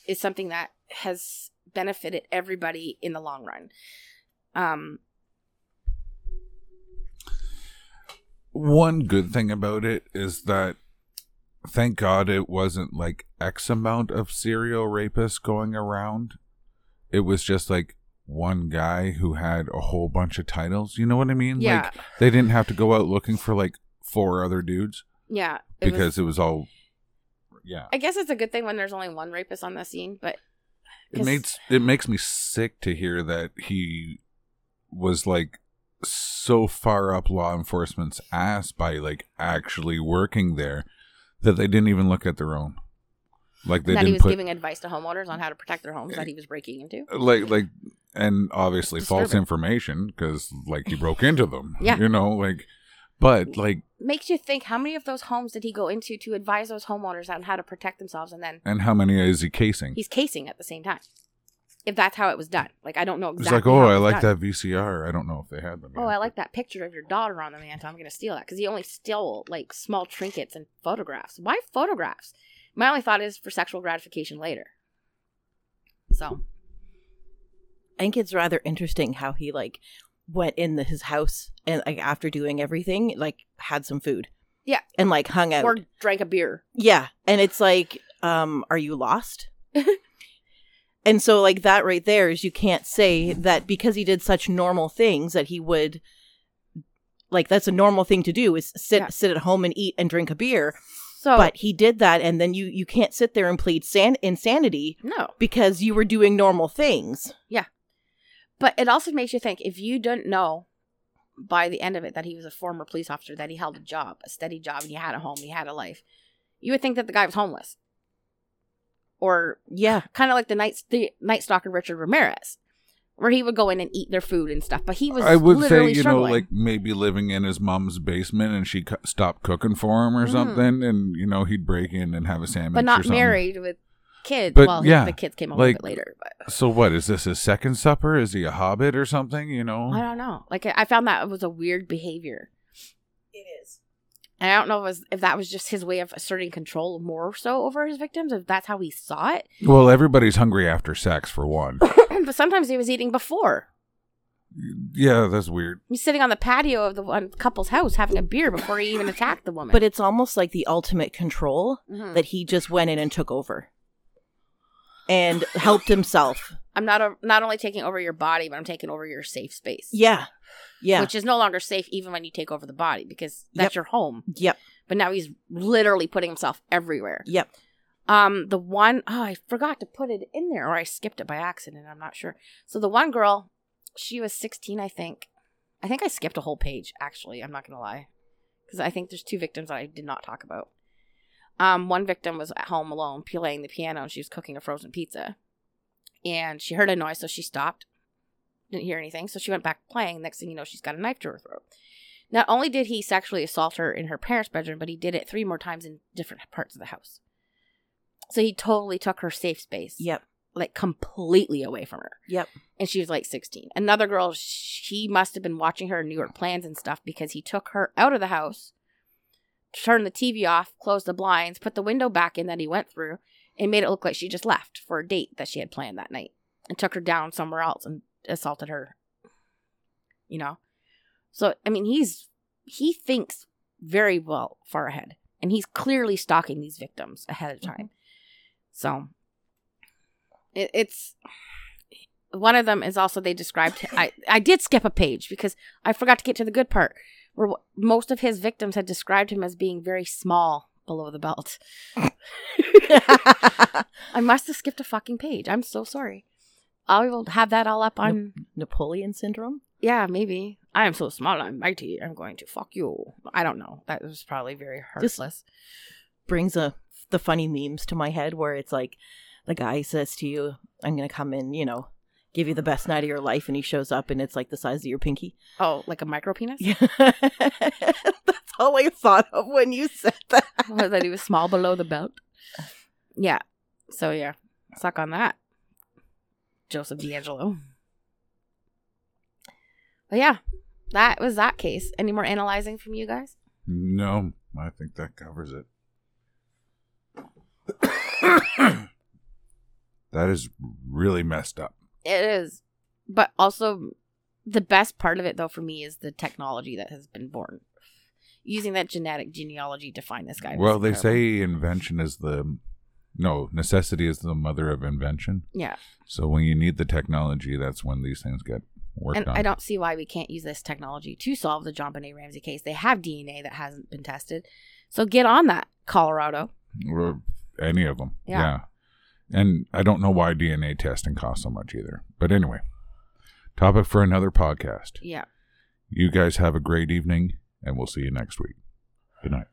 is something that has benefited everybody in the long run. Um One good thing about it is that thank God it wasn't like X amount of serial rapists going around. It was just like one guy who had a whole bunch of titles. You know what I mean? Yeah. Like they didn't have to go out looking for like four other dudes yeah. it was- because it was all yeah. I guess it's a good thing when there's only one rapist on the scene, but it makes it makes me sick to hear that he was like so far up law enforcement's ass by like actually working there that they didn't even look at their own. Like they that he didn't was put giving advice to homeowners on how to protect their homes that he was breaking into. Uh, like like and obviously false information because like he broke into them. Yeah. you know like, but like Makes you think how many of those homes did he go into to advise those homeowners on how to protect themselves, and then and how many is he casing? he's casing at the same time. If that's how it was done, like I don't know exactly. It's like, oh, how it I like done. that VCR. I don't know if they had them. Oh, yet. I like that picture of your daughter on the mantle. I'm gonna steal that because he only stole like small trinkets and photographs. Why photographs? My only thought is for sexual gratification later. So I think it's rather interesting how he like went in the, his house and like after doing everything, like had some food. Yeah. and like hung out. or drank a beer. Yeah. And it's like, um, are you lost? and so like that right there is you can't say that because he did such normal things that he would like that's a normal thing to do is sit Yeah. sit at home and eat and drink a beer. So, but he did that, and then you you can't sit there and plead san- insanity no. because you were doing normal things. Yeah, but it also makes you think if you didn't know by the end of it that he was a former police officer, that he held a job, a steady job, and he had a home, he had a life, you would think that the guy was homeless. Or Yeah, kind of like the night the night stalker Richard Ramirez, where he would go in and eat their food and stuff. But he was I would say, you struggling. know, like maybe living in his mom's basement and she cu- stopped cooking for him or Mhm. something, and you know he'd break in and have a sandwich, but not married with kids. But, well, he- yeah, the kids came a like- little bit later, but So what is this? His second supper? Is he a hobbit or something? You know, I don't know. Like I I found that it was a weird behavior. It is. And I don't know if, was, if that was just his way of asserting control more so over his victims, if that's how he saw it. well, everybody's hungry after sex for one. but sometimes he was eating before. yeah, that's weird. He's sitting on the patio of the one couple's house having a beer before he even attacked the woman. But it's almost like the ultimate control Mhm. that he just went in and took over and helped himself. I'm not a, not only taking over your body, but I'm taking over your safe space. Yeah, yeah, Which is no longer safe even when you take over the body because that's Yep. your home. yep, But now he's literally putting himself everywhere. yep. Um, the one oh, I forgot to put it in there, or I skipped it by accident. I'm not sure. So the one girl, she was 16, I think. I think I skipped a whole page. Actually, I'm not gonna lie, because I think there's two victims that I did not talk about. Um, one victim was at home alone playing the piano, and she was cooking a frozen pizza, and she heard a noise, so she stopped. Didn't hear anything, so she went back playing. Next thing you know, she's got a knife to her throat. Not only did he sexually assault her in her parents' bedroom, but he did it three more times in different parts of the house. So he totally took her safe space, Yep. like completely away from her. Yep. And she was like 16. Another girl, she must have been watching her New York plans and stuff because he took her out of the house, turned the TV off, closed the blinds, put the window back in that he went through, and made it look like she just left for a date that she had planned that night and took her down somewhere else and assaulted her. You know? So, I mean, he's, he thinks very well far ahead and he's clearly stalking these victims ahead of mm-hmm. time. So, it, it's one of them is also they described I I did skip a page because I forgot to get to the good part where most of his victims had described him as being very small below the belt. I must have skipped a fucking page. I'm so sorry. I will have that all up on Napoleon syndrome. yeah, maybe. I am so small, I'm mighty. I'm going to fuck you. I don't know. That was probably very heartless. Brings a the funny memes to my head where it's like the guy says to you, "I'm gonna come in, you know, give you the best night of your life," and he shows up and it's like the size of your pinky. Oh, like a micro penis? Yeah, that's all I thought of when you said that. That he was small below the belt? Yeah. So yeah, suck on that, Joseph DeAngelo. But yeah, that was that case. Any more analyzing from you guys? No, I think that covers it. that is really messed up. It is, but also the best part of it though for me is the technology that has been born. Using that genetic genealogy to find this guy. Well, they say invention is the no necessity is the mother of invention. yeah, So when you need the technology, that's when these things get worked and on. I don't see why we can't use this technology to solve the JonBenét Ramsey case. They have DNA that hasn't been tested, so get on that, Colorado. or any of them. Yeah. Yeah. And I don't know why DNA testing costs so much either. But anyway, topic for another podcast. Yeah. You guys have a great evening, and we'll see you next week. Good night.